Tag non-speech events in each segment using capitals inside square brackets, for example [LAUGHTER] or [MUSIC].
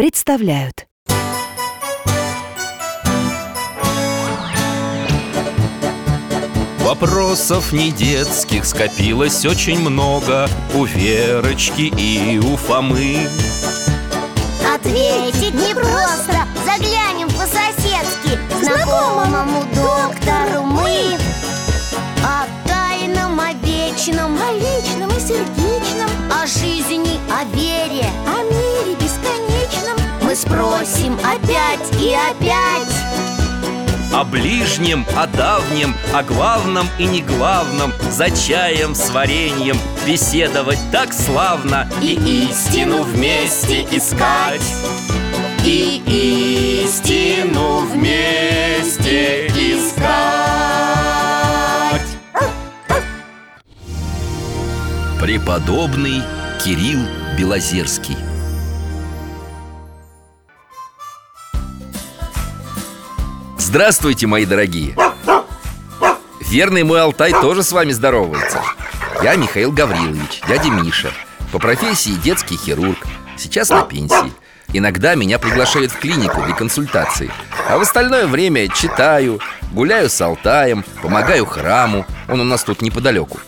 представляют. Вопросов не детских скопилось очень много. У Верочки и у Фомы. Ответить непросто Заглянем по-соседски Знакомому доктору мы О тайном, о вечном О личном и сердечном О жизни, о вере О мире Мы спросим опять и опять. О ближнем, о давнем, о главном и не главном За чаем с вареньем беседовать так славно И истину вместе искать. И истину вместе искать. Преподобный Кирилл Белозерский Здравствуйте, мои дорогие! Верный мой Алтай тоже с вами здоровается. Я Михаил Гаврилович, дядя Миша. По профессии детский хирург Сейчас на пенсии. Иногда меня приглашают в клинику для консультации А в остальное время читаю, гуляю с Алтаем, помогаю храму Он у нас тут неподалеку.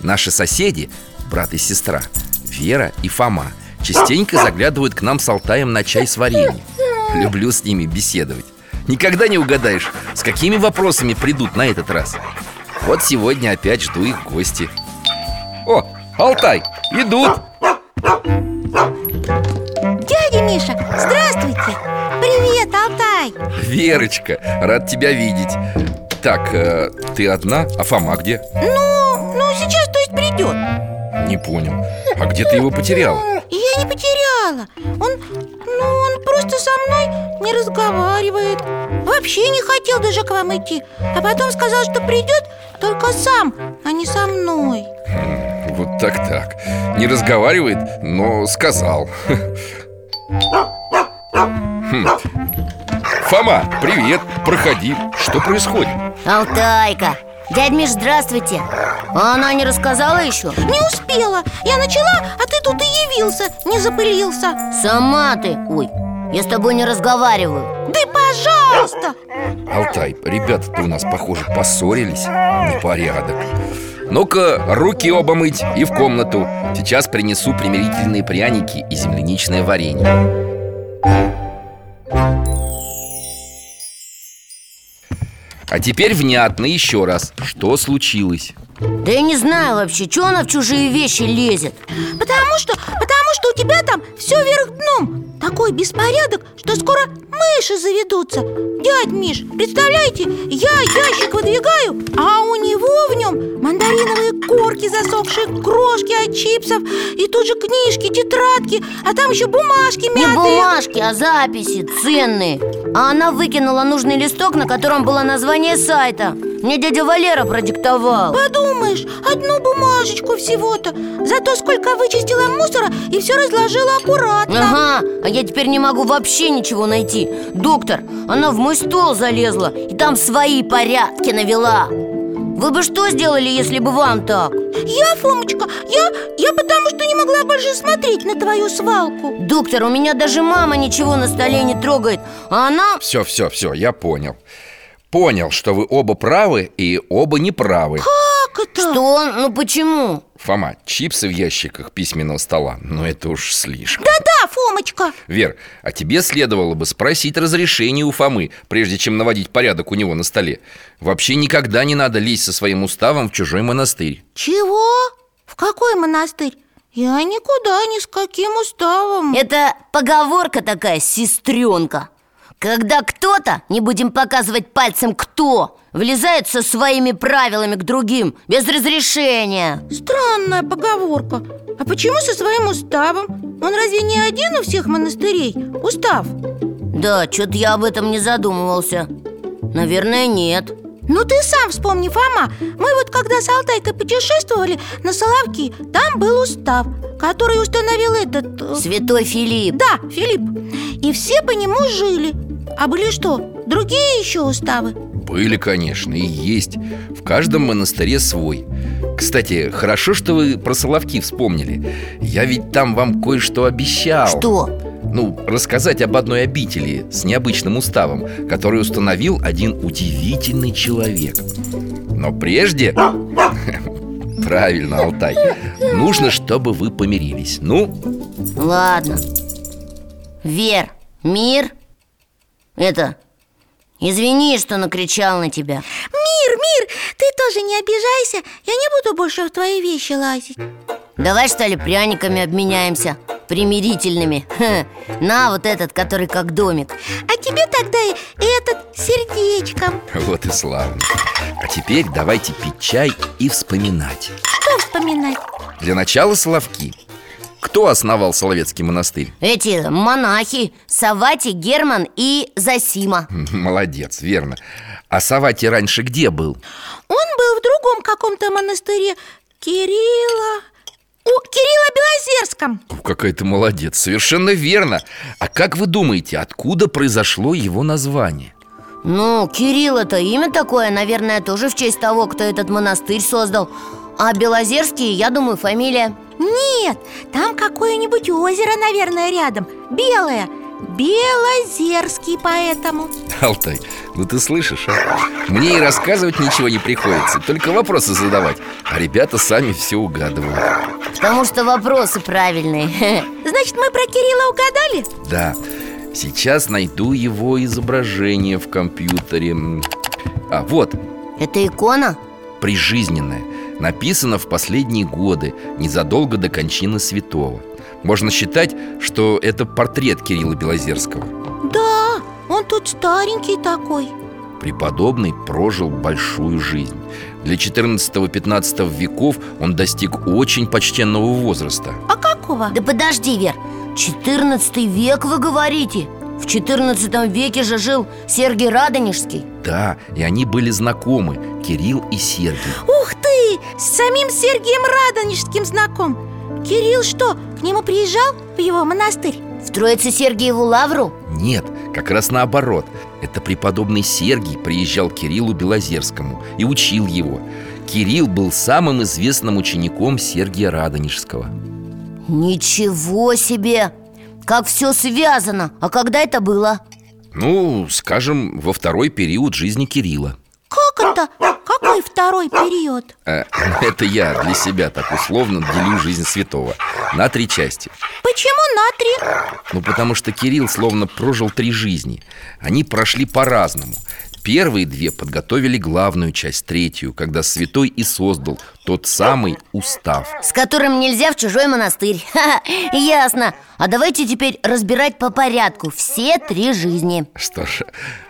Наши соседи, брат и сестра, Вера и Фома Частенько заглядывают к нам с Алтаем на чай с вареньем. Люблю с ними беседовать Никогда не угадаешь, с какими вопросами придут на этот раз Вот сегодня опять жду их гости О, Алтай, идут! Дядя Миша, здравствуйте Привет, Алтай Верочка, рад тебя видеть Так, э, ты одна? А Фома где? Ну, ну сейчас то есть придет Не понял А где ты его потеряла? Я не потеряла. Он, ну, он просто со мной не разговаривает. Вообще не хотел даже к вам идти. А потом сказал, что придет только сам, а не со мной. Вот так-так. Не разговаривает, но сказал. Хм. Фома, привет, проходи. Что происходит? Алтайка Дядь Миш, здравствуйте. А она не рассказала еще? Не успела. Я начала, а ты тут и явился Не запылился. Сама ты. Ой, я с тобой не разговариваю. Да пожалуйста. Алтай, ребята-то у нас, похоже, поссорились. Непорядок. Ну-ка, руки оба мыть и в комнату. Сейчас принесу примирительные пряники и земляничное варенье А теперь внятно еще раз Что случилось? Да я не знаю вообще, что она в чужие вещи лезет Потому что, потому что тебя там все вверх дном. Такой беспорядок, что скоро мыши заведутся. Дядь Миш, представляете, я ящик выдвигаю А у него в нем мандариновые корки, засохшие крошки от чипсов И тут же книжки, тетрадки, а там еще бумажки Не мятые. бумажки, а записи ценные. А она выкинула нужный листок, на котором было название сайта. Мне дядя Валера продиктовал. Подумаешь, одну бумажечку всего-то. Зато сколько вычистила мусора и все разложила аккуратно Ага, а я теперь не могу вообще ничего найти Доктор, она в мой стол залезла и там свои порядки навела Вы бы что сделали, если бы вам так? Я, Фомочка, я, я потому что не могла больше смотреть на твою свалку Доктор, у меня даже мама ничего на столе не трогает А она... Все, все, все, я понял Понял, что вы оба правы и оба неправы Как это? Что? Ну почему? Фома, чипсы в ящиках письменного стола Ну это уж слишком. Да-да, Фомочка. Вер, а тебе следовало бы спросить разрешение у Фомы Прежде чем наводить порядок у него на столе. Вообще никогда не надо лезть со своим уставом в чужой монастырь. Чего? В какой монастырь? Я никуда ни с каким уставом. Это поговорка такая, сестренка Когда кто-то, не будем показывать пальцем кто Влезает со своими правилами к другим без разрешения. Странная поговорка. А почему со своим уставом? Он разве не один у всех монастырей? Устав? Да, что-то я об этом не задумывался. Наверное, нет Ну ты сам вспомни, Фома. Мы вот когда с Алтайкой путешествовали на Соловки Там был устав, который установил этот... э, Святой Филипп. Да, Филипп. И все по нему жили. А были что, другие еще уставы? Были, конечно, и есть. В каждом монастыре свой. Кстати, хорошо, что вы про Соловки вспомнили. Я ведь там вам кое-что обещал. Что? Ну, рассказать об одной обители с необычным уставом Который установил один удивительный человек. Но прежде... [LAUGHS] Правильно, Алтай. Нужно, чтобы вы помирились. Ну, Ладно. Вер, мир? Это Извини, что накричал на тебя. Мир, мир, ты тоже не обижайся. Я не буду больше в твои вещи лазить. Давай, что ли, пряниками обменяемся Примирительными. Ха, На вот этот, который как домик. А тебе тогда и этот сердечком. Вот и славно. А теперь давайте пить чай и вспоминать. Что вспоминать? Для начала Соловки. Кто основал Соловецкий монастырь? Эти монахи Савати, Герман и Засима. Молодец, верно. А Савати раньше где был? Он был в другом каком-то монастыре. Кирилла У Кирилла Белозерском. О, Какая ты молодец, совершенно верно. А как вы думаете, откуда произошло его название? Ну, Кирилл это имя такое, наверное, тоже в честь того, кто этот монастырь создал. А Белозерский, я думаю, фамилия? Нет, там какое-нибудь озеро, наверное, рядом Белое Белозерский поэтому Алтай, ну ты слышишь, а? Мне и рассказывать ничего не приходится Только вопросы задавать А ребята сами все угадывают Потому что вопросы правильные [LAUGHS] Значит, мы про Кирилла угадали? Да, сейчас найду его изображение в компьютере. А, вот, Это икона? прижизненное Написано в последние годы, незадолго до кончины святого Можно считать, что это портрет Кирилла Белозерского. Да, он тут старенький такой. Преподобный прожил большую жизнь. Для 14-15 веков он достиг очень почтенного возраста. А какого? Да подожди, Вер 14 век вы говорите? В 14 веке же жил Сергий Радонежский. Да, и они были знакомы, Кирилл и Сергий Ух ты! С самим Сергием Радонежским знаком Кирилл что, к нему приезжал в его монастырь? В Троице Сергиеву Лавру? Нет, как раз наоборот Это преподобный Сергий приезжал к Кириллу Белозерскому и учил его Кирилл был самым известным учеником Сергия Радонежского Ничего себе! Как все связано! А когда это было? Ну, скажем, во второй период жизни Кирилла Как это? Какой второй период? Э, [LAUGHS] Это я для себя так условно делю жизнь святого На три части. Почему на три? Ну, потому что Кирилл словно прожил три жизни. Они прошли по-разному. Первые две подготовили главную часть, третью Когда святой и создал тот самый устав. С которым нельзя в чужой монастырь. [LAUGHS] Ха-ха, Ясно. А давайте теперь разбирать по порядку все три жизни. Что ж,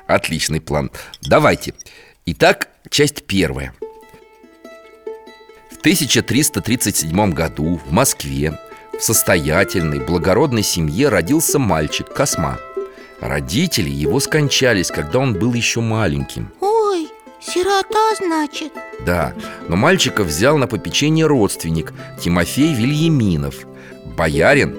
отличный план. Давайте. Итак, часть первая. В 1337 году в Москве В состоятельной, благородной семье родился мальчик Косма. Родители его скончались, когда он был еще маленьким. Ой, сирота, значит. Да, но мальчика взял на попечение родственник Тимофей Вильяминов Боярин,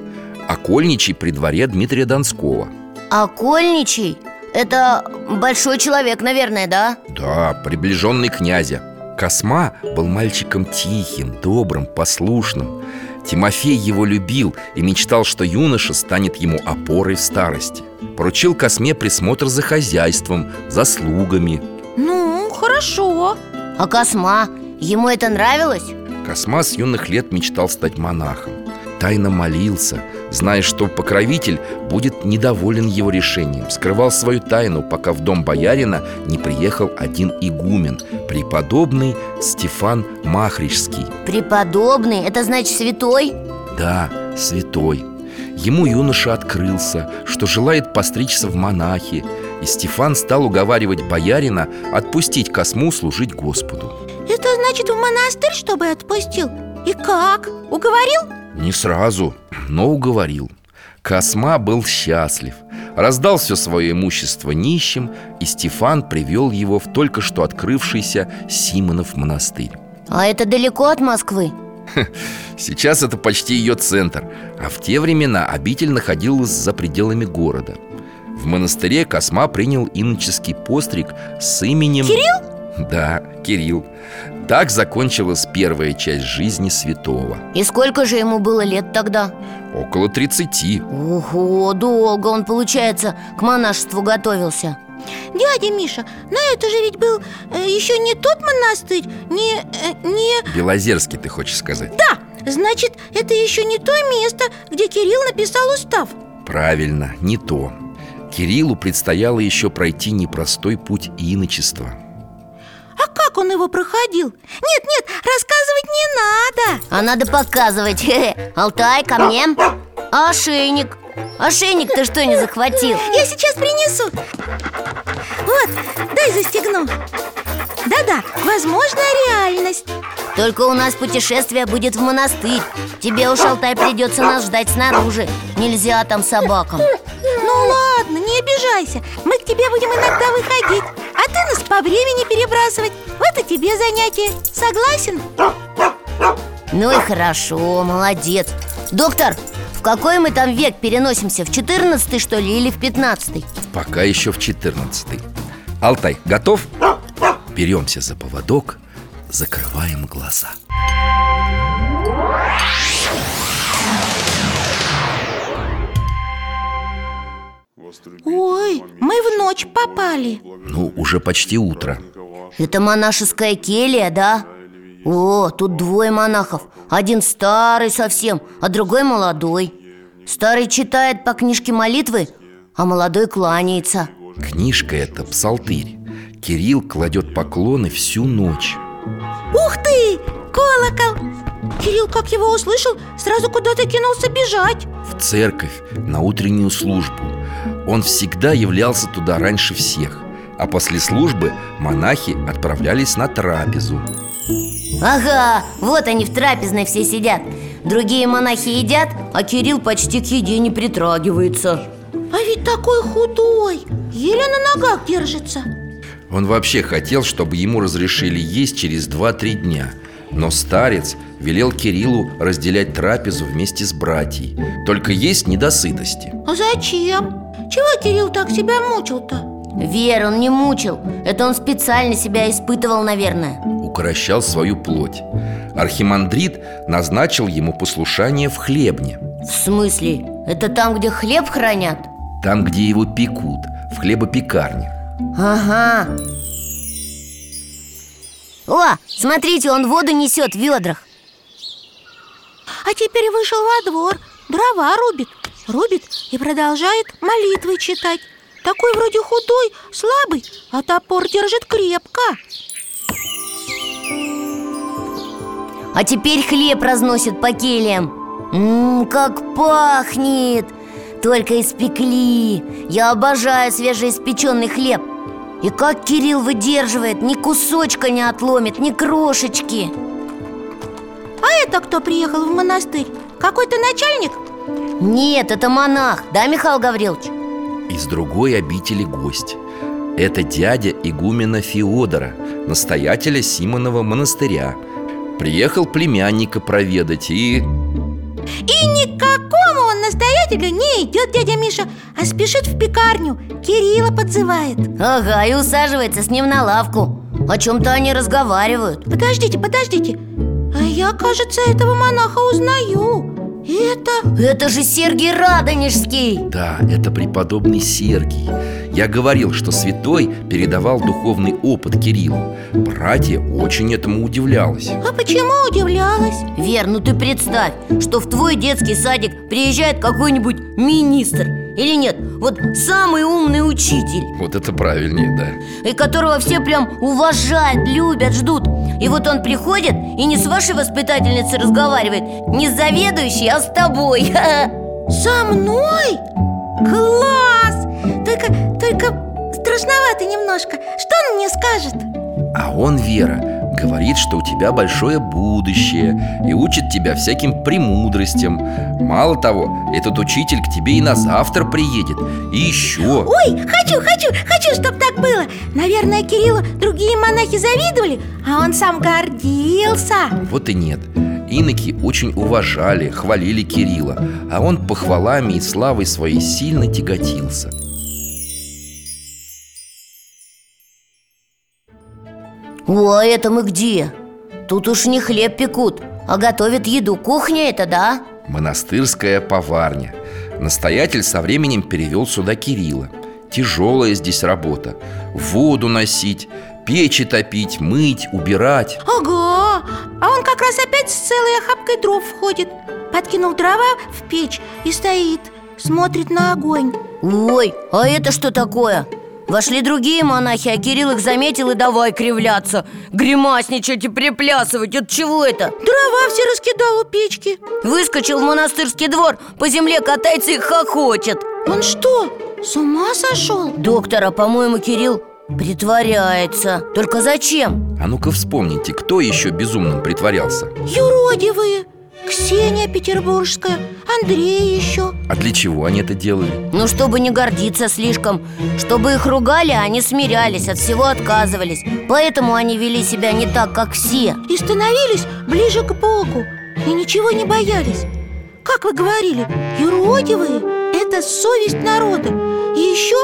окольничий при дворе Дмитрия Донского. Окольничий? Это большой человек, наверное, да? Да, приближенный князя Косма был мальчиком тихим, добрым, послушным Тимофей его любил и мечтал, что юноша станет ему опорой в старости Поручил Косме присмотр за хозяйством, за слугами Ну, хорошо А Косма? Ему это нравилось? Косма с юных лет мечтал стать монахом Тайно молился, зная, что покровитель будет недоволен его решением Скрывал свою тайну, пока в дом боярина не приехал один игумен Преподобный Стефан Махричский Преподобный, это значит святой? Да, святой Ему юноша открылся, что желает постричься в монахи И Стефан стал уговаривать боярина отпустить косму служить Господу Это значит в монастырь, чтобы отпустил? И как? Уговорил? Не сразу, но уговорил. Косма был счастлив. Раздал все свое имущество нищим И Стефан привел его в только что открывшийся Симонов монастырь. А это далеко от Москвы? Сейчас это почти ее центр А в те времена обитель находилась за пределами города. В монастыре Косма принял иноческий постриг с именем... Кирилл? Да, Кирилл Так закончилась первая часть жизни святого. И сколько же ему было лет тогда? Около 30 Ого, долго он, получается, к монашеству готовился. Дядя Миша, но это же ведь был э, еще не тот монастырь Не, э, не... Белозерский, ты хочешь сказать? Да, значит, это еще не то место, где Кирилл написал устав. Правильно, не то. Кириллу предстояло еще пройти непростой путь иночества как он его проходил? Нет, нет, рассказывать не надо. А надо показывать. Алтай, ко мне. А ошейник? Ошейник ты что не захватил? Я сейчас принесу. Вот, дай застегну. Да-да, возможная реальность. Только у нас путешествие будет в монастырь. Тебе уж, Алтай, придется нас ждать снаружи. Нельзя там собакам ладно, не обижайся. Мы к тебе будем иногда выходить А ты нас по времени перебрасывать. Вот и тебе занятие Согласен? Ну и хорошо, молодец. Доктор, в какой мы там век переносимся? В 14 что ли или в 15 Пока еще в 14 Алтай, готов? Беремся за поводок, закрываем глаза Ой, мы в ночь попали. Ну, уже почти утро. Это монашеская келья, да? О, тут двое монахов. Один старый совсем, а другой молодой. Старый читает по книжке молитвы, а молодой кланяется. Книжка эта псалтырь. Кирилл кладет поклоны всю ночь. Ух ты, колокол! Кирилл, как его услышал, сразу куда-то кинулся бежать. В церковь, на утреннюю службу Он всегда являлся туда раньше всех А после службы монахи отправлялись на трапезу. Ага, вот они в трапезной все сидят. Другие монахи едят, а Кирилл почти к еде не притрагивается. А ведь такой худой Еле на ногах держится. Он вообще хотел, чтобы ему разрешили есть через 2-3 дня Но старец велел Кириллу разделять трапезу вместе с братьей. Только есть недосытости. А зачем? Чего Кирилл так себя мучил-то? Вер, он не мучил. Это он специально себя испытывал, наверное. Укорощал свою плоть. Архимандрит назначил ему послушание в хлебне. В смысле? Это там, где хлеб хранят? Там, где его пекут, в хлебопекарне. Ага. О, смотрите, он воду несет в ведрах. А теперь вышел во двор Дрова рубит Рубит и продолжает молитвы читать. Такой вроде худой, слабый А топор держит крепко. А теперь хлеб разносит по кельям. Ммм, как пахнет! Только испекли. Я обожаю свежеиспеченный хлеб. И как Кирилл выдерживает Ни кусочка не отломит, ни крошечки. А это кто приехал в монастырь? Какой-то начальник? Нет, это монах, да, Михаил Гаврилович? Из другой обители гость. Это дядя игумена Феодора, настоятеля Симонова монастыря. Приехал племянника проведать и... И никакому он настоятелю не идет, дядя Миша А спешит в пекарню. Кирилла подзывает. Ага, и усаживается с ним на лавку. О чем-то они разговаривают. Подождите, подождите. А я, кажется, этого монаха узнаю Это... Это же Сергий Радонежский. Да, это преподобный Сергий. Я говорил, что святой передавал духовный опыт Кириллу. Братья очень этому удивлялось. А почему удивлялась? Вер, ну ты представь, что в твой детский садик приезжает какой-нибудь министр. Или нет, вот самый умный учитель. Вот это правильнее, да. И которого все прям уважают, любят, ждут И вот он приходит и не с вашей воспитательницей разговаривает Не с заведующей, а с тобой [LAUGHS] Со мной? Класс! Только, только страшновато немножко Что он мне скажет? А он, Вера, говорит, что у тебя большое будущее И учит тебя всяким премудростям. Мало того, этот учитель к тебе и на завтра приедет. И еще Ой, хочу, хочу, хочу, чтобы так было. Наверное, Кириллу другие монахи завидовали А он сам гордился. Вот и нет. Иноки очень уважали, хвалили Кирилла А он похвалами и славой своей сильно тяготился О, а это мы где? Тут уж не хлеб пекут, а готовят еду. Кухня это, да? Монастырская поварня. Настоятель со временем перевел сюда Кирилла. Тяжелая здесь работа. Воду носить, печи топить, мыть, убирать. Ага, а он как раз опять с целой охапкой дров входит Подкинул дрова в печь и стоит Смотрит на огонь. Ой, а это что такое? Вошли другие монахи, а Кирилл их заметил и давай кривляться. Гримасничать и приплясывать, от чего это? Дрова все раскидал у печки. Выскочил в монастырский двор, по земле катается и хохочет. Он что, с ума сошел? Доктора, по-моему, Кирилл притворяется. Только зачем? А ну-ка вспомните, кто еще безумным притворялся? Юродивые Ксения Петербургская, Андрей еще. А для чего они это делали? Ну, чтобы не гордиться слишком Чтобы их ругали, а они смирялись, от всего отказывались. Поэтому они вели себя не так, как все. И становились ближе к Богу И ничего не боялись. Как вы говорили, юродивые – это совесть народа. И еще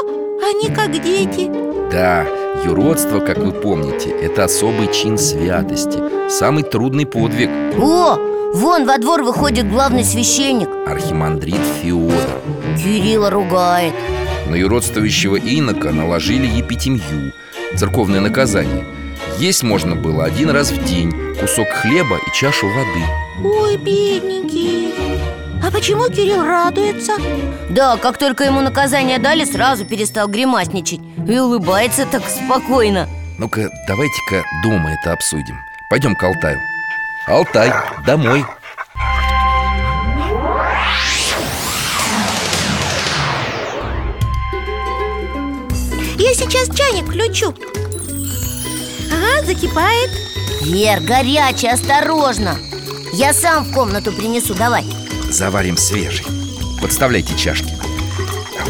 они как дети. Да, юродство, как вы помните, это особый чин святости Самый трудный подвиг. О, вон во двор выходит главный священник. Архимандрит Феодор. Кирилла ругает. На юродствующего инока наложили епитемью Церковное наказание. Есть можно было один раз в день. Кусок хлеба и чашу воды. Ой, бедненький. А почему Кирилл радуется? Да, как только ему наказание дали, сразу перестал гримасничать И улыбается так спокойно. Ну-ка, давайте-ка дома это обсудим. Пойдем к Алтаю Алтай, домой. Я сейчас чайник включу. Ага, закипает. Вер, горячий, осторожно. Я сам в комнату принесу, давай. Заварим свежий. Подставляйте чашки.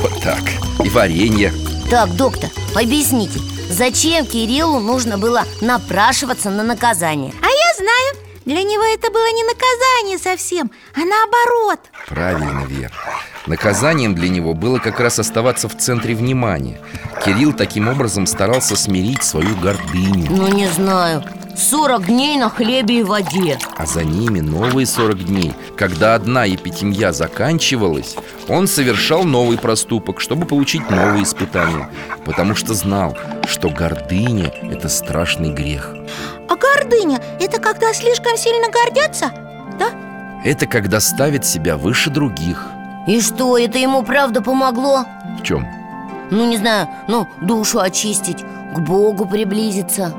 Вот так. И варенье. Так, доктор, объясните Зачем Кириллу нужно было напрашиваться на наказание? А я знаю, для него это было не наказание совсем, а наоборот. Правильно, Вер. Наказанием для него было как раз оставаться в центре внимания. Кирилл таким образом старался смирить свою гордыню. Ну, не знаю 40 дней на хлебе и воде А за ними новые 40 дней Когда одна епитемья заканчивалась Он совершал новый проступок, чтобы получить новые испытания Потому что знал, что гордыня – это страшный грех А гордыня – это когда слишком сильно гордятся? Да? Это когда ставит себя выше других И что, это ему правда помогло? В чем? Ну, не знаю, ну, душу очистить, к Богу приблизиться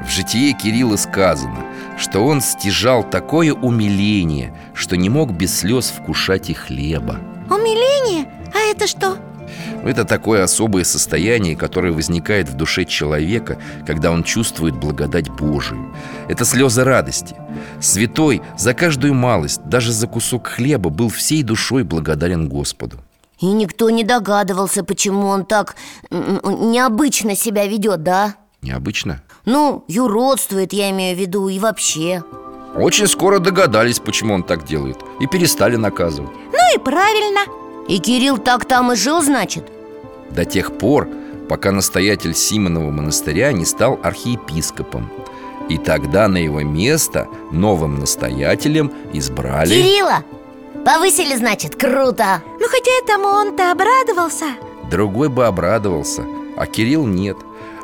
В житии Кирилла сказано, что он стяжал такое умиление, что не мог без слез вкушать и хлеба. Умиление? А это что? Это такое особое состояние, которое возникает в душе человека, когда он чувствует благодать Божию. Это слезы радости. Святой за каждую малость, даже за кусок хлеба, был всей душой благодарен Господу. И никто не догадывался, почему он так необычно себя ведет, да? Необычно. Ну, юродствует, я имею в виду, и вообще Очень скоро догадались, почему он так делает, и перестали наказывать. Ну и правильно И Кирилл так там и жил, значит? До тех пор, пока настоятель Симонова монастыря не стал архиепископом. И тогда на его место новым настоятелем избрали... Кирилла! Повысили, значит, круто Ну хотя этому он-то обрадовался Другой бы обрадовался, а Кирилл нет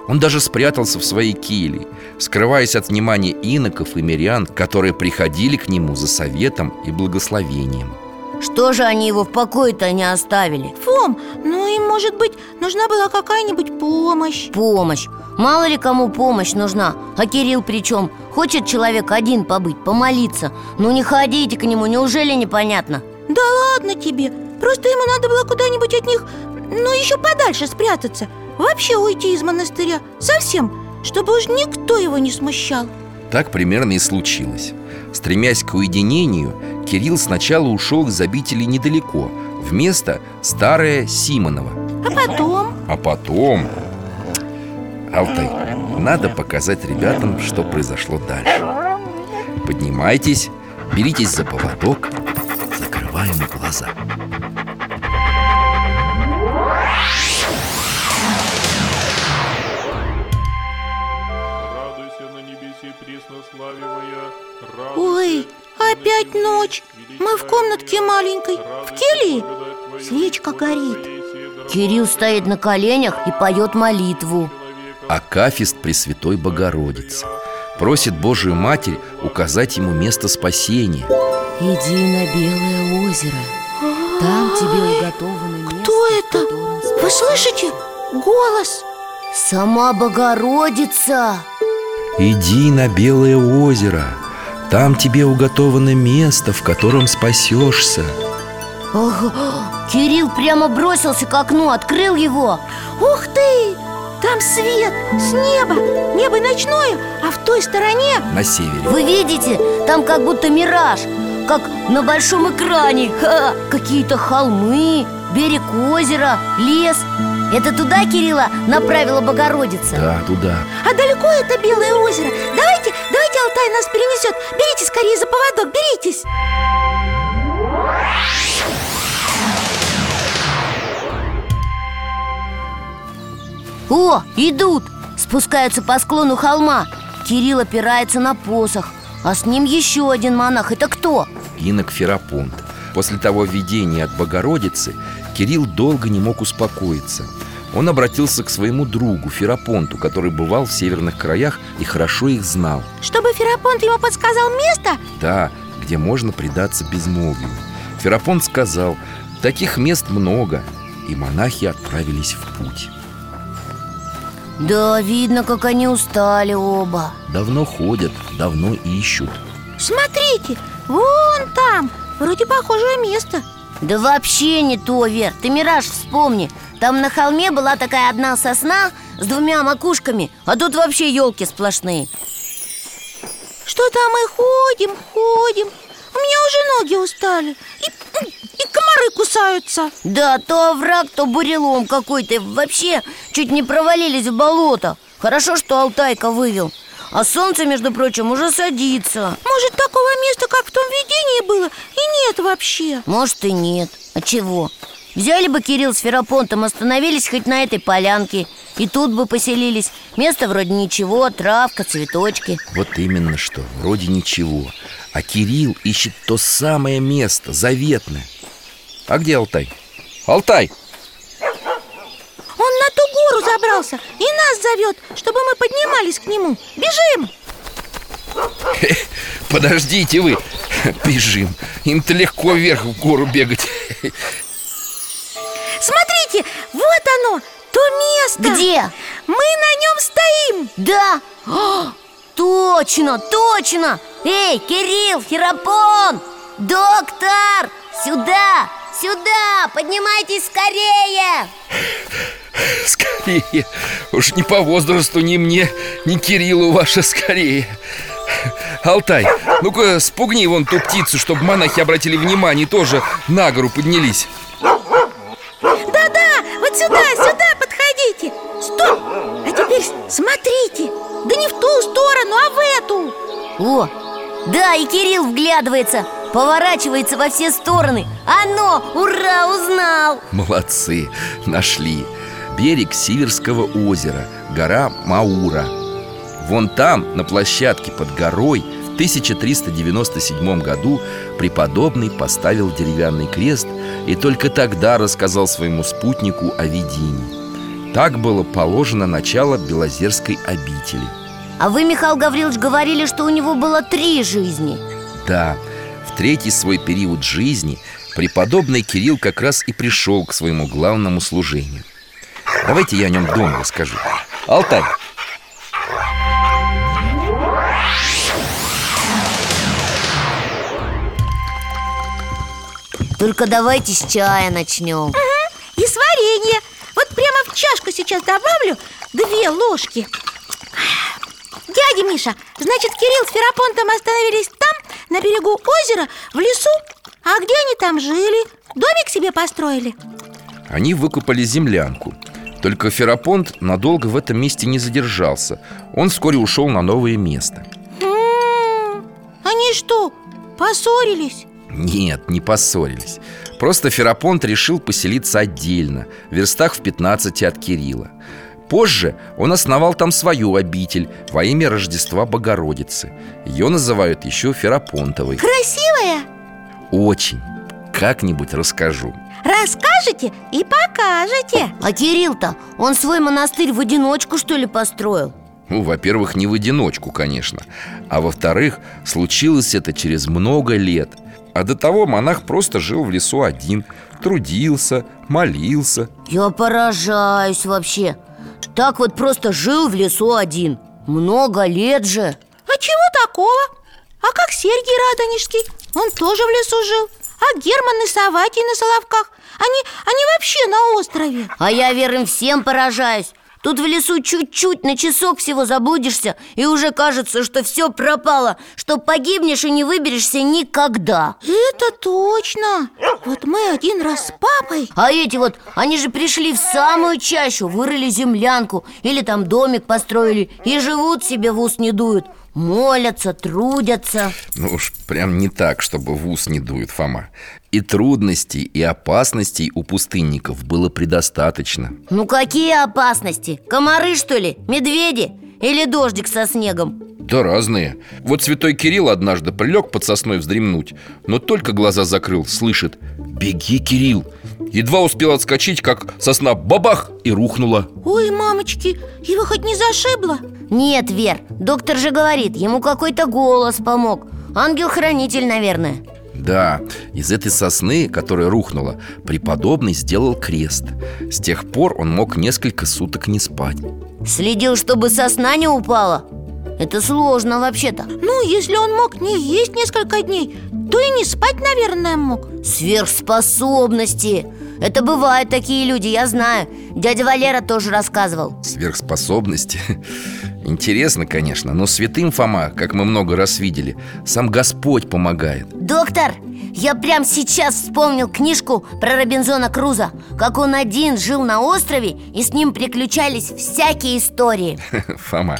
Он даже спрятался в своей келье Скрываясь от внимания иноков и мирян Которые приходили к нему за советом и благословением. Что же они его в покое-то не оставили? Фом, ну им, может быть, нужна была какая-нибудь помощь. Помощь. Мало ли кому помощь нужна. А Кирилл причем Хочет человек один побыть, помолиться. Ну не ходите к нему, неужели непонятно? Да ладно тебе. Просто ему надо было куда-нибудь от них Ну, еще подальше спрятаться Вообще уйти из монастыря Совсем Чтобы уж никто его не смущал. Так примерно и случилось. Стремясь к уединению, Кирилл сначала ушел из обители недалеко В место старое Симоново. А потом? А потом... Алтай, надо показать ребятам, что произошло дальше. Поднимайтесь, беритесь за поводок Закрываем глаза Мы в комнатке маленькой В келье. Свечка горит. Кирилл стоит на коленях и поет молитву. Акафист Пресвятой Богородицы Просит Божию Матерь указать ему место спасения. Иди на Белое озеро. Там тебе уготовано место Кто это? Вы слышите? Голос. Сама Богородица. Иди на Белое озеро Там тебе уготовано место, в котором спасешься. Ого, Кирилл прямо бросился к окну, открыл его. Ух ты! Там свет с неба. Небо ночное, а в той стороне На севере. Вы видите, там как будто мираж Как на большом экране. Ха, Какие-то холмы, берег озера, лес Это туда Кирилла направила Богородица? Да, туда. А далеко это Белое озеро? Давайте, давайте Алтай нас перенесет. Берите скорее за поводок, беритесь. О, идут! Спускаются по склону холма. Кирилл опирается на посох. А с ним еще один монах. Это кто? Инок Ферапонт. После того видения от Богородицы Кирилл долго не мог успокоиться Он обратился к своему другу Ферапонту Который бывал в северных краях и хорошо их знал. Чтобы Ферапонт ему подсказал место? Да, где можно предаться безмолвию. Ферапонт сказал Таких мест много И монахи отправились в путь. Да, видно, как они устали оба. Давно ходят, давно ищут. Смотрите, вон там Вроде похожее место Да вообще не то, Вер, ты мираж вспомни. Там на холме была такая одна сосна с двумя макушками А тут вообще елки сплошные. Что-то мы ходим, ходим. У меня уже ноги устали. И, и комары кусаются. Да, то овраг, то бурелом какой-то. Вообще чуть не провалились в болото. Хорошо, что Алтайка вывел А солнце, между прочим, уже садится. Может, такого места, как в том видении было, и нет вообще? Может и нет. А чего? Взяли бы Кирилл с Ферапонтом, остановились хоть на этой полянке. И тут бы поселились. Место вроде ничего, травка, цветочки. Вот именно что, вроде ничего. А Кирилл ищет то самое место, заветное. А где Алтай? Алтай! Он на ту гору забрался и нас зовет, чтобы мы поднимались к нему Бежим! [LAUGHS] Подождите вы Бежим Им-то легко вверх в гору бегать Смотрите, вот оно, то место Где? Мы на нем стоим Да! А, точно, точно! Эй, Кирилл, Ферапон! Доктор! Сюда! Сюда! Поднимайтесь скорее! [LAUGHS] [LAUGHS] Скорее. Уж не по возрасту ни мне, ни Кириллу ваше скорее. Алтай, ну-ка спугни вон ту птицу, чтобы монахи обратили внимание и тоже на гору поднялись. Да-да, вот сюда, сюда подходите. Стоп! А теперь смотрите. Да не в ту сторону, а в эту. О, да, и Кирилл вглядывается Поворачивается во все стороны. Оно, ура, узнал. Молодцы, нашли Берег Сиверского озера, гора Маура. Вон там, на площадке под горой В 1397 году преподобный поставил деревянный крест И только тогда рассказал своему спутнику о видении. Так было положено начало Белозерской обители. А вы, Михаил Гаврилович, говорили, что у него было три жизни. Да, в третий свой период жизни преподобный Кирилл как раз и пришел к своему главному служению. Давайте я о нем дома расскажу. Алтай, Только давайте с чая начнем И с варенья Вот прямо в чашку сейчас добавлю две ложки Дядя Миша, значит, Кирилл с Ферапонтом остановились там, на берегу озера, в лесу? А где они там жили? Домик себе построили? Они выкупали землянку Только Ферапонт надолго в этом месте не задержался. Он вскоре ушел на новое место. М-м, Они что, поссорились? Нет, не поссорились. Просто Ферапонт решил поселиться отдельно В верстах в 15 от Кирилла. Позже он основал там свою обитель во имя Рождества Богородицы. Ее называют еще Ферапонтовой. Красивая? Очень. Как-нибудь расскажу Расскажете и покажете А Кирилл-то, он свой монастырь в одиночку, что ли, построил? Ну, во-первых, не в одиночку, конечно А во-вторых, случилось это через много лет А до того монах просто жил в лесу один Трудился, молился Я поражаюсь вообще Так вот просто жил в лесу один Много лет же А чего такого? А как Сергий Радонежский? Он тоже в лесу жил А Герман и Саватий на Соловках? Они, они вообще на острове. А я, верым, всем поражаюсь. Тут в лесу чуть-чуть на часок всего заблудишься И уже кажется, что все пропало Что погибнешь и не выберешься никогда. Это точно. Вот мы один раз с папой. А эти вот, они же пришли в самую чащу Вырыли землянку Или там домик построили И живут себе в ус не дуют Молятся, трудятся Ну уж прям не так, чтобы в ус не дует Фома И трудностей, и опасностей у пустынников было предостаточно Ну какие опасности? Комары, что ли? Медведи? Или дождик со снегом? Да разные. Вот святой Кирилл однажды прилег под сосной вздремнуть Но только глаза закрыл, слышит Беги, Кирилл! Едва успел отскочить, как сосна бабах и рухнула. Ой, мамочки, его хоть не зашибло? Нет, Вер, доктор же говорит, ему какой-то голос помог. Ангел-хранитель, наверное Да, из этой сосны, которая рухнула, преподобный сделал крест. С тех пор он мог несколько суток не спать. Следил, чтобы сосна не упала? Это сложно вообще-то. Ну, если он мог не есть несколько дней То и не спать, наверное, мог. Сверхспособности Это бывают такие люди, я знаю. Дядя Валера тоже рассказывал. Сверхспособности. [LAUGHS] Интересно, конечно, но святым Фома, как мы много раз видели, сам Господь помогает. Доктор, я прям сейчас вспомнил книжку про Робинзона Круза. Как он один жил на острове и с ним приключались всякие истории. [LAUGHS] Фома,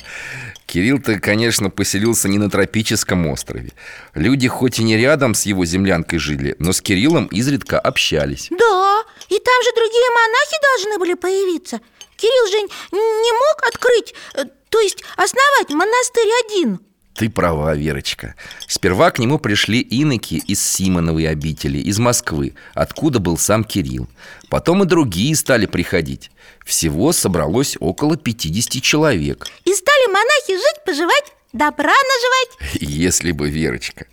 Кирилл-то, конечно, поселился не на тропическом острове. Люди хоть и не рядом с его землянкой жили, но с Кириллом изредка общались. Да, и там же другие монахи должны были появиться. Кирилл же не мог открыть, э, то есть основать монастырь один Ты права, Верочка. Сперва к нему пришли иноки из Симоновой обители, из Москвы Откуда был сам Кирилл. Потом и другие стали приходить. Всего собралось около 50 человек. И стали монахи жить, поживать, добра наживать. [LAUGHS] Если бы, Верочка.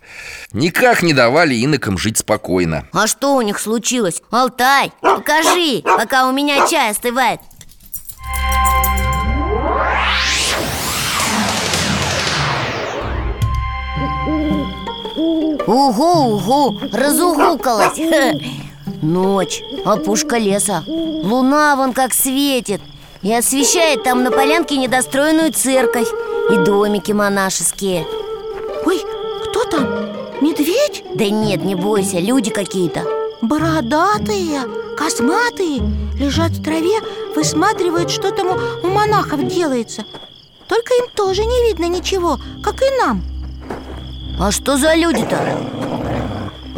Никак не давали инокам жить спокойно. А что у них случилось? Алтай, покажи, пока у меня чай остывает Угу, угу, разугукалась. Ночь, опушка леса. Луна вон как светит И освещает там на полянке недостроенную церковь И домики монашеские. Ой, кто там? Медведь? Да нет, не бойся, люди какие-то. Бородатые, косматые Лежат в траве, высматривают, что там у, у монахов делается. Только им тоже не видно ничего, как и нам А что за люди-то?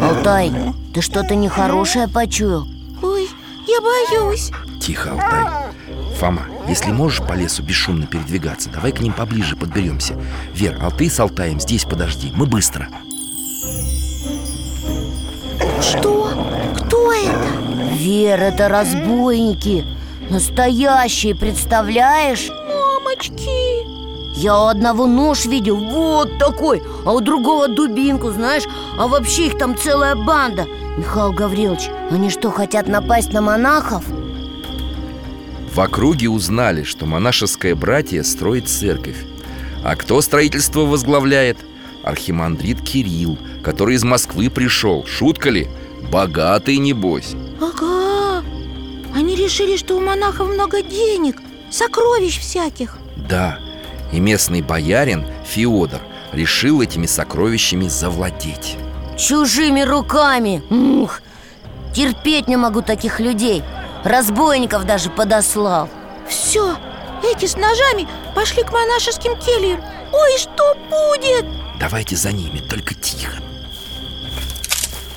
Алтай, ты что-то нехорошее почуял? Ой, я боюсь Тихо, Алтай Фома, если можешь по лесу бесшумно передвигаться Давай к ним поближе подберемся Вер, а ты с Алтаем здесь подожди, мы быстро Что? Кто это? Вер, это разбойники Настоящие, представляешь? Мамочки Я у одного нож видел, вот такой А у другого дубинку, знаешь А вообще их там целая банда Михаил Гаврилович, они что, хотят напасть на монахов? В округе узнали, что монашеское братье строит церковь А кто строительство возглавляет? Архимандрит Кирилл, который из Москвы пришел Шутка ли? Богатые, небось Ага Они решили, что у монахов много денег Сокровищ всяких Да, и местный боярин Феодор решил этими сокровищами завладеть. Чужими руками. Ух, Терпеть не могу таких людей. Разбойников даже подослал. Все, эти с ножами пошли к монашеским кельям. Ой, что будет? Давайте за ними, только тихо.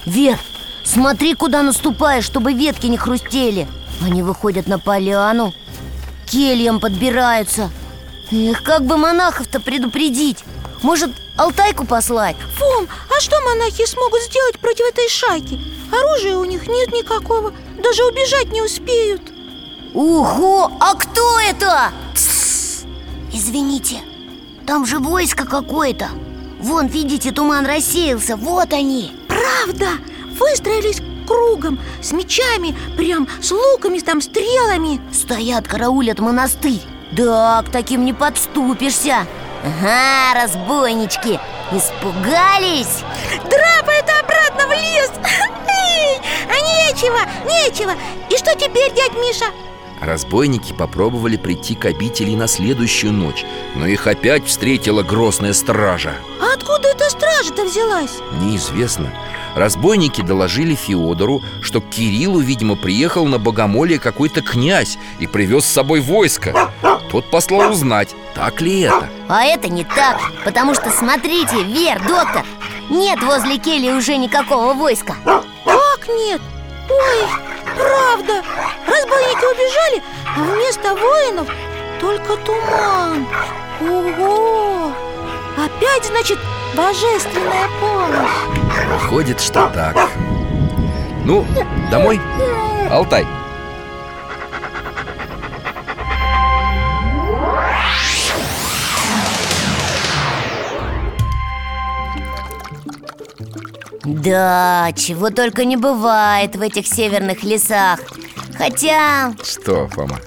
Вер, смотри, куда наступаешь, чтобы ветки не хрустели. Они выходят на поляну. Кельям подбираются Эх, как бы монахов-то предупредить Может, Алтайку послать? Фом, а что монахи смогут сделать против этой шайки? Оружия у них нет никакого Даже убежать не успеют Ого, а кто это? Тссс. Извините, там же войско какое-то Вон, видите, туман рассеялся, вот они Правда, выстроились кругом С мечами, прям с луками, там, стрелами Стоят, караулят монастырь Да, к таким не подступишься Ага, разбойнички Испугались? Драпают обратно в лес [LAUGHS] Эй, А нечего, нечего И что теперь, дядь Миша? Разбойники попробовали прийти к обители на следующую ночь Но их опять встретила грозная стража А откуда эта стража-то взялась? Неизвестно Разбойники доложили Феодору, что к Кириллу, видимо, приехал на богомолье какой-то князь И привез с собой войско Тот послал узнать, так ли это. А это не так, потому что, смотрите, Вер, доктор Нет возле кельи уже никакого войска. Как нет? Ой, правда. Разбойники убежали, а вместо воинов только туман. Ого! Опять, значит, божественная помощь. Выходит, что так. Ну, домой, Алтай Да, чего только не бывает в этих северных лесах Хотя Что, Фома?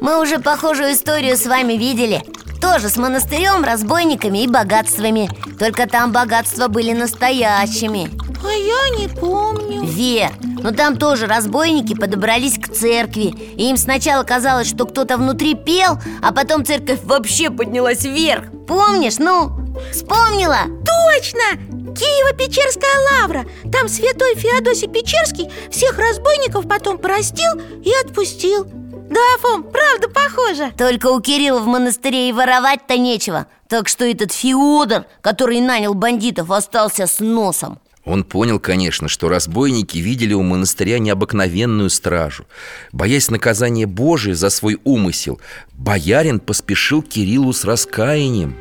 мы уже похожую историю с вами видели Тоже с монастырем, разбойниками и богатствами Только там богатства были настоящими А я не помню Ве, но там тоже разбойники подобрались к церкви И им сначала казалось, что кто-то внутри пел А потом церковь вообще поднялась вверх Помнишь, ну? Вспомнила? Точно! Киево-Печерская лавра. Там святой Феодосий Печерский всех разбойников потом простил и отпустил. Да, Фом, правда похоже. Только у Кирилла в монастыре и воровать-то нечего. Так что этот Феодор, который нанял бандитов, остался с носом. Он понял, конечно, что разбойники видели у монастыря необыкновенную стражу. Боясь наказания Божия за свой умысел Боярин поспешил Кириллу с раскаянием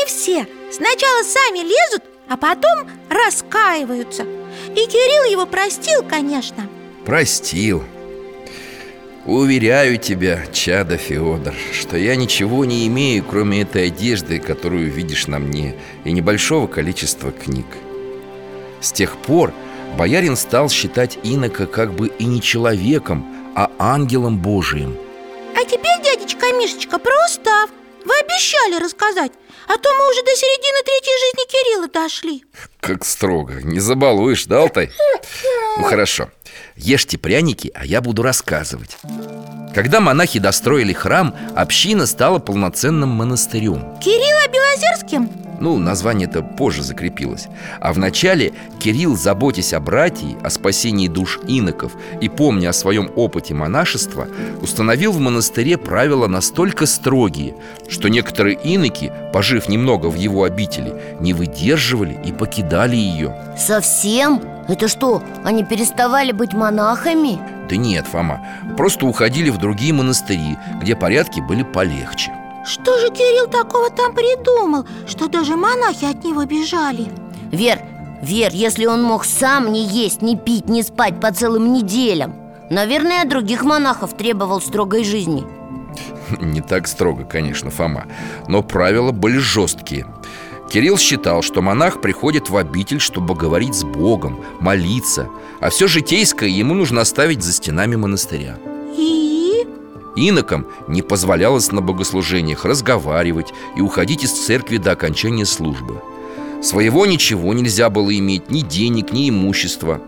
они все. Сначала сами лезут, а потом раскаиваются. И Кирилл его простил, конечно. Простил. Уверяю тебя, чадо Феодор, что я ничего не имею, кроме этой одежды, которую видишь на мне, и небольшого количества книг. С тех пор боярин стал считать инока как бы и не человеком, а ангелом Божиим. А теперь, дядечка Мишечка, про устав. Вы обещали рассказать А то мы уже до середины третьей жизни Кирилла дошли. Как строго, не забалуешь, да, Алтай? Ну хорошо, ешьте пряники, а я буду рассказывать Когда монахи достроили храм, община стала полноценным монастырем Кирилла Белозерским? Ну, название-то позже закрепилось А вначале Кирилл, заботясь о братьях, о спасении душ иноков И помня о своем опыте монашества Установил в монастыре правила настолько строгие Что некоторые иноки, пожив немного в его обители Не выдерживали и покидали ее Совсем? Это что, они переставали быть монахами? Да нет, Фома, просто уходили в другие монастыри Где порядки были полегче Что же Кирилл такого там придумал, что даже монахи от него бежали? Вер, Вер, если он мог сам не есть, не пить, не спать по целым неделям Наверное, от других монахов требовал строгой жизни [LAUGHS] Не так строго, конечно, Фома Но правила были жесткие Кирилл считал, что монах приходит в обитель, чтобы говорить с Богом, молиться А все житейское ему нужно оставить за стенами монастыря. И? Инокам не позволялось на богослужениях разговаривать и уходить из церкви до окончания службы. Своего ничего нельзя было иметь, ни денег, ни имущества.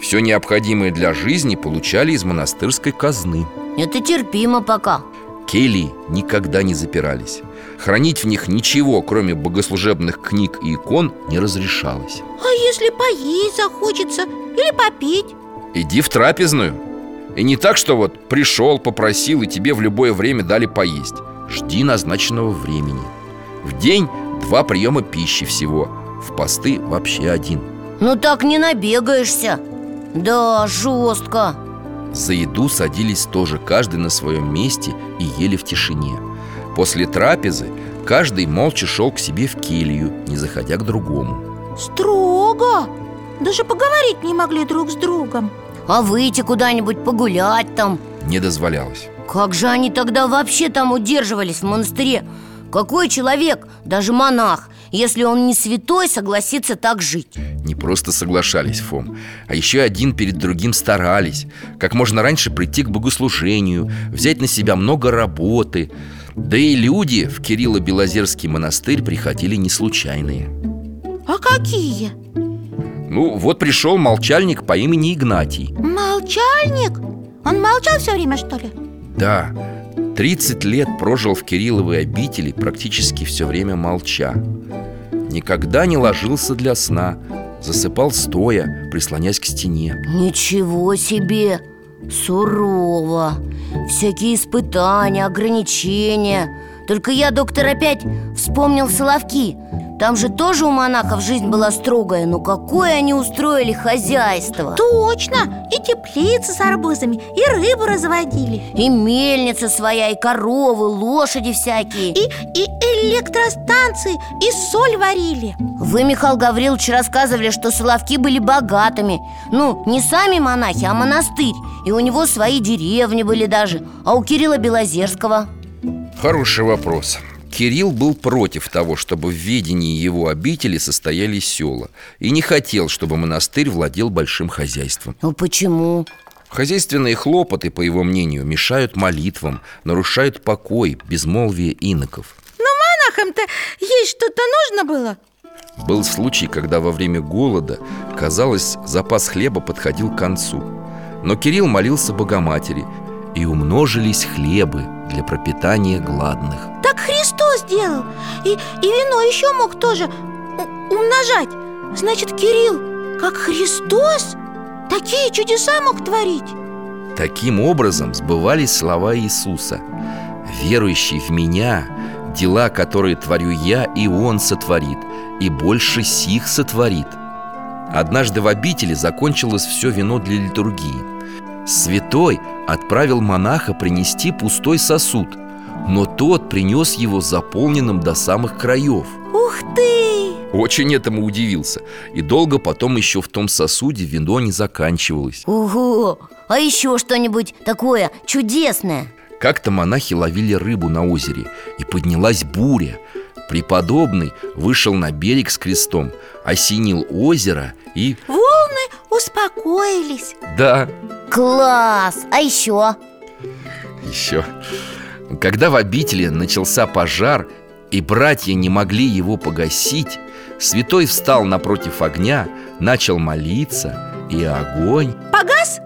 Все необходимое для жизни получали из монастырской казны. Это терпимо пока. Келии никогда не запирались Хранить в них ничего, кроме богослужебных книг и икон, не разрешалось. А если поесть захочется или попить? Иди в трапезную. И не так, что вот пришел, попросил, и тебе в любое время дали поесть. Жди назначенного времени. В день два приема пищи всего В посты вообще один. Ну так не набегаешься. Да, жестко За еду садились тоже каждый на своем месте и ели в тишине После трапезы каждый молча шел к себе в келью, не заходя к другому. Строго? Даже поговорить не могли друг с другом. А выйти куда-нибудь погулять там? Не дозволялось. Как же они тогда вообще там удерживались в монастыре? Какой человек, даже монах, если он не святой, согласится так жить? Не просто соглашались, Фом А еще один перед другим старались. Как можно раньше прийти к богослужению Взять на себя много работы Да и люди в Кирилло-Белозерский монастырь приходили не случайные А какие? Ну, вот пришел молчальник по имени Игнатий Молчальник? Он молчал все время, что ли? Да, 30 лет прожил в Кирилловой обители Практически все время молча Никогда не ложился для сна Засыпал стоя, прислонясь к стене Ничего себе! Сурово. Всякие испытания, ограничения Только я, доктор, опять вспомнил Соловки. Там же тоже у монахов жизнь была строгая Но какое они устроили хозяйство. Точно! И теплицы с арбузами, и рыбу разводили. И мельница своя, и коровы, лошади всякие. И, и электростанции, и соль варили. Вы, Михаил Гаврилович, рассказывали, что Соловки были богатыми. Ну, не сами монахи, а монастырь. И у него свои деревни были даже А у Кирилла Белозерского Хороший вопрос Кирилл был против того, чтобы в ведении его обители состояли села И не хотел, чтобы монастырь владел большим хозяйством Ну почему? Хозяйственные хлопоты, по его мнению, мешают молитвам Нарушают покой, безмолвие иноков Монахам-то есть что-то нужно было? Был случай, когда во время голода, казалось, запас хлеба подходил к концу Но Кирилл молился Богоматери И умножились хлебы для пропитания гладных. Так Христос делал. И, и вино еще мог тоже умножать. Значит, Кирилл, как Христос, такие чудеса мог творить. Таким образом сбывались слова Иисуса. Верующий в Меня, дела, которые творю я, и Он сотворит И больше сих сотворит Однажды в обители закончилось все вино для литургии Святой отправил монаха принести пустой сосуд Но тот принес его заполненным до самых краев Ух ты! Очень этому удивился И долго потом еще в том сосуде вино не заканчивалось Ого! А еще что-нибудь такое чудесное? Как-то монахи ловили рыбу на озере И поднялась буря Преподобный вышел на берег с крестом Осенил озеро и... Волны успокоились Да, Класс! А еще? еще Когда в обители начался пожар И братья не могли его погасить Святой встал напротив огня Начал молиться И огонь Погас?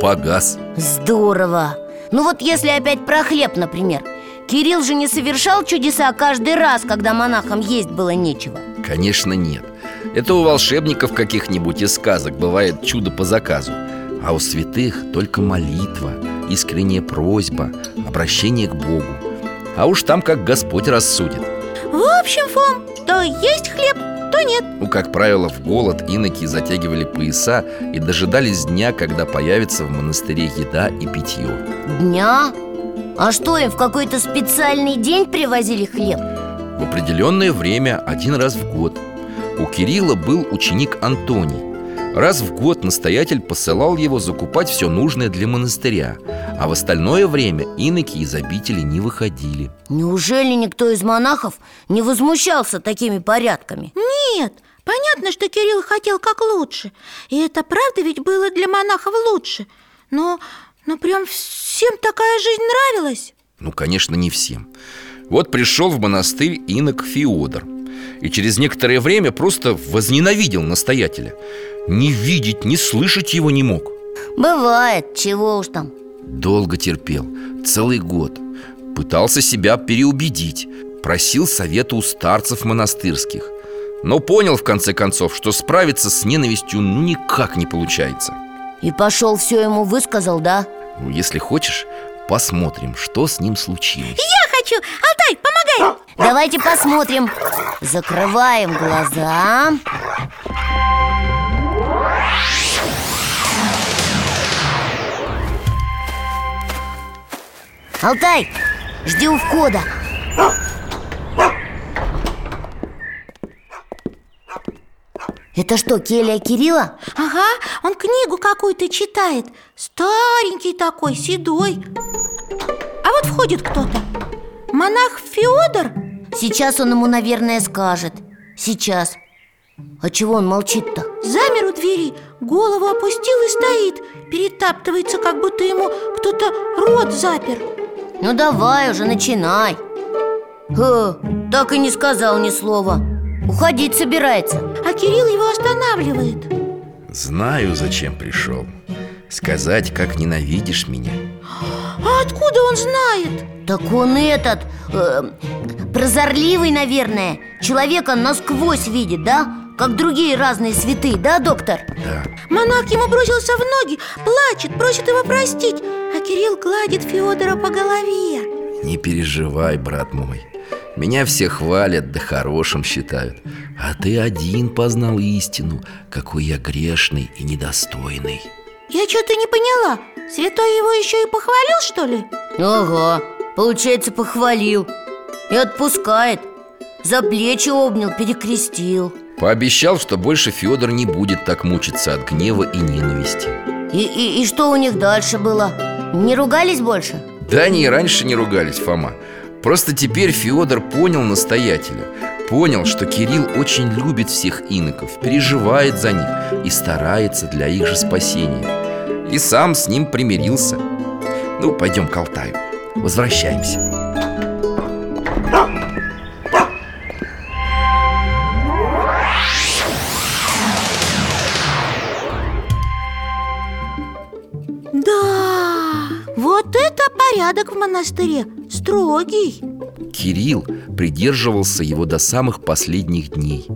погас Здорово! Ну вот если опять про хлеб, например Кирилл же не совершал чудеса каждый раз, когда монахам есть было нечего Конечно, нет Это у волшебников каких-нибудь из сказок бывает чудо по заказу. А у святых только молитва, искренняя просьба, обращение к Богу. А уж там как Господь рассудит. В общем, Фом, то есть хлеб, то нет. Ну, как правило, в голод иноки затягивали пояса И дожидались дня, когда появится в монастыре еда и питье. Дня? А что им в какой-то специальный день привозили хлеб? В определенное время один раз в год У Кирилла был ученик Антоний. Раз в год настоятель посылал его закупать все нужное для монастыря А в остальное время иноки из обители не выходили. Неужели никто из монахов не возмущался такими порядками? Нет, понятно, что Кирилл хотел как лучше. И это правда ведь было для монахов лучше. Но, но прям всем такая жизнь нравилась. Ну, конечно, не всем. Вот пришел в монастырь инок Феодор И через некоторое время просто возненавидел настоятеля. Не видеть, не слышать его не мог. Бывает, чего уж там. Долго терпел, целый год. Пытался себя переубедить Просил совета у старцев монастырских. Но понял в конце концов, что справиться с ненавистью ну никак не получается. И пошел все ему высказал, да? Ну, Если хочешь, посмотрим, что с ним случилось Я хочу! Алтай, помогай! Давайте посмотрим Закрываем глаза Алтай, жди у входа Это что, Келия Кирилла? Ага, он книгу какую-то читает. Старенький такой, седой. А вот входит кто-то. Монах Феодор? Сейчас он ему, наверное, скажет. Сейчас. А чего он молчит-то? Замер у двери, голову опустил и стоит. Перетаптывается, как будто ему кто-то рот запер. Ну давай уже, начинай. Э, так и не сказал ни слова. Уходить собирается А Кирилл его останавливает. Знаю, зачем пришел. Сказать, как ненавидишь меня. А откуда он знает? Так он этот э, Прозорливый, наверное. Человека насквозь видит, да? Как другие разные святые, да, доктор? Да, Монах ему бросился в ноги, плачет, просит его простить. А Кирилл гладит Феодора по голове. Не переживай, брат мой Меня все хвалят, да хорошим считают. А ты один познал истину Какой я грешный и недостойный. Я что-то не поняла. Святой его еще и похвалил, что ли? Ага, получается, похвалил. И отпускает. За плечи обнял, перекрестил. Пообещал, что больше Федор не будет так мучиться от гнева и ненависти. И, и, и что у них дальше было? Не ругались больше? Да они и раньше не ругались, Фома Просто теперь Федор понял настоятеля. Понял, что Кирилл очень любит всех иноков Переживает за них и старается для их же спасения. И сам с ним примирился. Ну, пойдем к Алтаю. Возвращаемся. Да, вот это порядок в монастыре Строгий Кирилл придерживался его до самых последних дней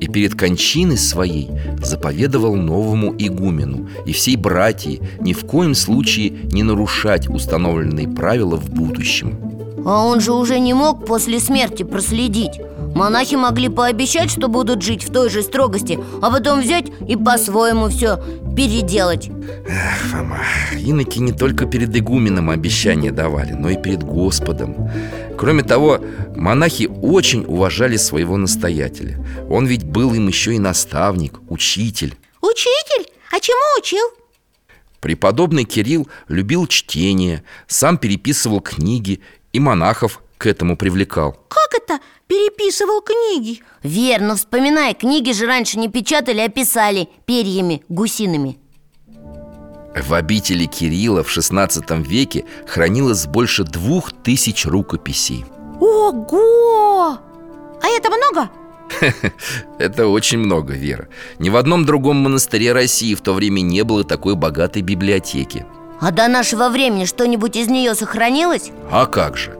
И перед кончиной своей заповедовал новому игумену И всей братьи ни в коем случае не нарушать установленные правила в будущем. А он же уже не мог после смерти проследить Монахи могли пообещать, что будут жить в той же строгости А потом взять и по-своему все переделать Эх, Фома, иноки не только перед игуменом обещания давали, но и перед Господом Кроме того, монахи очень уважали своего настоятеля Он ведь был им еще и наставник, учитель Учитель? А чему учил? Преподобный Кирилл любил чтение, сам переписывал книги и монахов к этому привлекал Как это? Переписывал книги Верно, вспоминай, книги же раньше не печатали, а писали перьями, гусиными В обители Кирилла в XVI веке хранилось больше двух тысяч рукописей Ого! А это много? [LAUGHS] Это очень много, Вера Ни в одном другом монастыре России в то время не было такой богатой библиотеки А до нашего времени что-нибудь из нее сохранилось? А как же?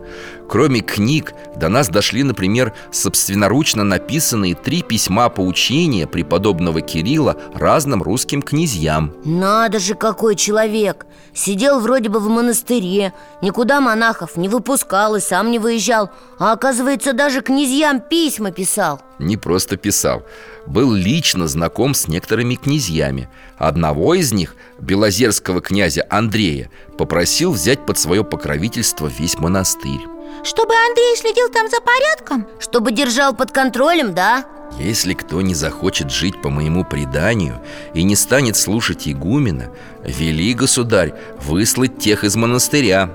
Кроме книг, до нас дошли, например, собственноручно написанные три письма поучения преподобного Кирилла разным русским князьям. Надо же, какой человек! Сидел вроде бы в монастыре Никуда монахов не выпускал и сам не выезжал А оказывается, даже князьям письма писал. Не просто писал Был лично знаком с некоторыми князьями. Одного из них, белозерского князя Андрея Попросил взять под свое покровительство весь монастырь Чтобы Андрей следил там за порядком? Чтобы держал под контролем, да? Если кто не захочет жить по моему преданию и не станет слушать игумена, вели, государь, выслать тех из монастыря.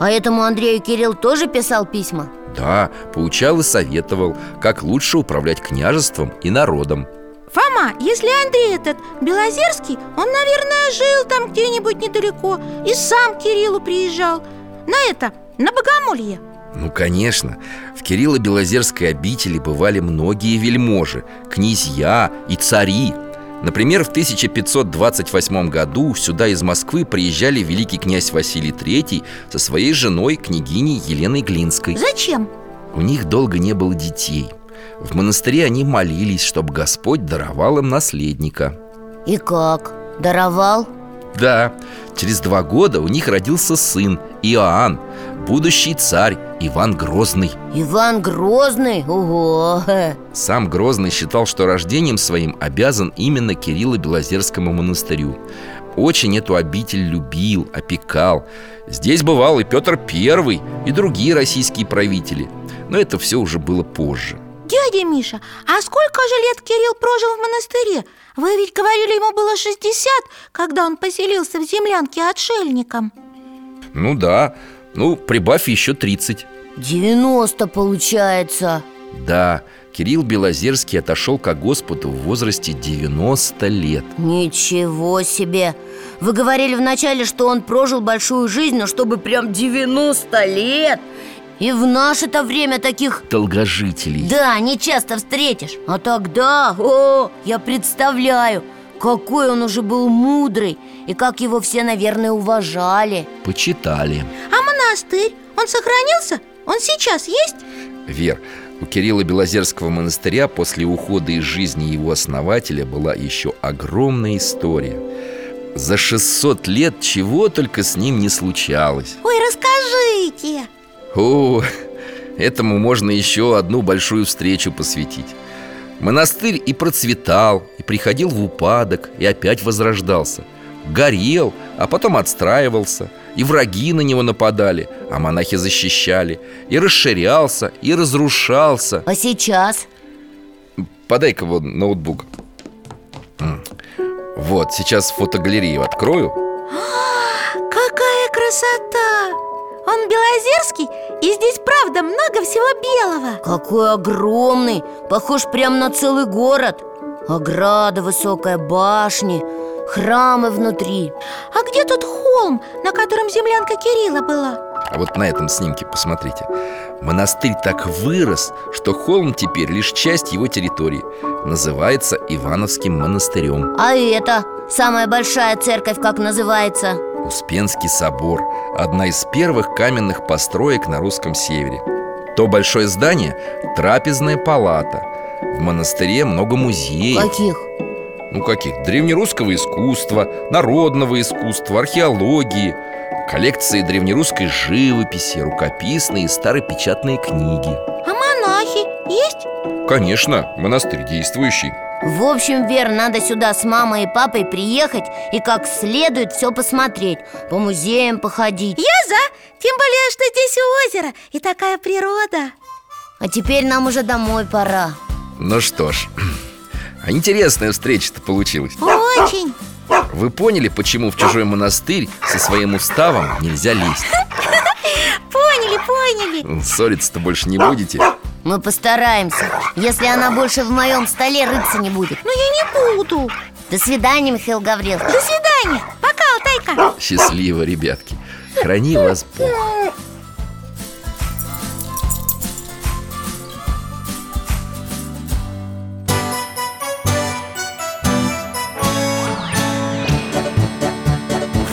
А этому Андрею Кирилл тоже писал письма? Да, поучал и советовал, как лучше управлять княжеством и народом. Фома, если Андрей этот Белозерский, он, наверное, жил там где-нибудь недалеко И сам к Кириллу приезжал На это, на Богомолье Ну, конечно, в Кирилло-Белозерской обители бывали многие вельможи, князья и цари. Например, в 1528 году сюда из Москвы приезжали великий князь Василий III со своей женой, княгиней Еленой Глинской. Зачем? У них долго не было детей. В монастыре они молились, чтобы Господь даровал им наследника. И как? Даровал? Да, через два года у них родился сын Иоанн Будущий царь Иван Грозный Иван Грозный? Ого! Сам Грозный считал, что рождением своим обязан именно Кириллу Белозерскому монастырю Очень эту обитель любил, опекал Здесь бывал и Петр Первый, и другие российские правители Но это все уже было позже Дядя Миша, а сколько же лет Кирилл прожил в монастыре? Вы ведь говорили, ему было 60, когда он поселился в землянке отшельником Ну да, ну прибавь еще 30 90 получается. Да, Кирилл Белозерский отошел ко Господу в возрасте 90 лет. Ничего себе! Вы говорили вначале, что он прожил большую жизнь, но чтобы прям 90 лет! И в наше-то время таких Долгожителей. Да, не часто встретишь. А тогда, о, я представляю Какой он уже был мудрый И как его все, наверное, уважали. Почитали. А монастырь, он сохранился? Он сейчас есть? Вер, у Кирилла Белозерского монастыря после ухода из жизни его основателя была еще огромная история. За 600 лет чего только с ним не случалось. Ой, расскажите! О, этому можно еще одну большую встречу посвятить. Монастырь и процветал, и приходил в упадок, и опять возрождался Горел, а потом отстраивался И враги на него нападали, а монахи защищали И расширялся, и разрушался А сейчас? Подай-ка вот ноутбук. Вот, сейчас фотогалерею открою [GASPS] Какая красота! Он белозерский, и здесь правда много всего белого Какой огромный! Похож прям на целый город Ограда высокая, башни, храмы внутри А где тот холм, на котором землянка Кирилла была? А вот на этом снимке посмотрите Монастырь так вырос, что холм теперь лишь часть его территории Называется Ивановским монастырем А это? Самая большая церковь как называется? Успенский собор Одна из первых каменных построек на русском севере То большое здание – трапезная палата В монастыре много музеев Каких? Ну каких? Древнерусского искусства, народного искусства, археологии Коллекции древнерусской живописи, рукописные и старопечатные книги. А монахи есть? Конечно, монастырь действующий. В общем, Вер, надо сюда с мамой и папой приехать И как следует все посмотреть По музеям походить. Я за, тем более, что здесь озеро и такая природа. А теперь нам уже домой пора. Ну что ж, а интересная встреча-то получилась. Очень. Вы поняли, почему в чужой монастырь со своим уставом нельзя лезть? Поняли, поняли. Ссориться-то больше не будете? Мы постараемся. Если она больше в моем столе рыться не будет. Но я не буду. До свидания, Михаил Гаврилович. До свидания, пока, Алтайка. Счастливо, ребятки. Храни вас Бог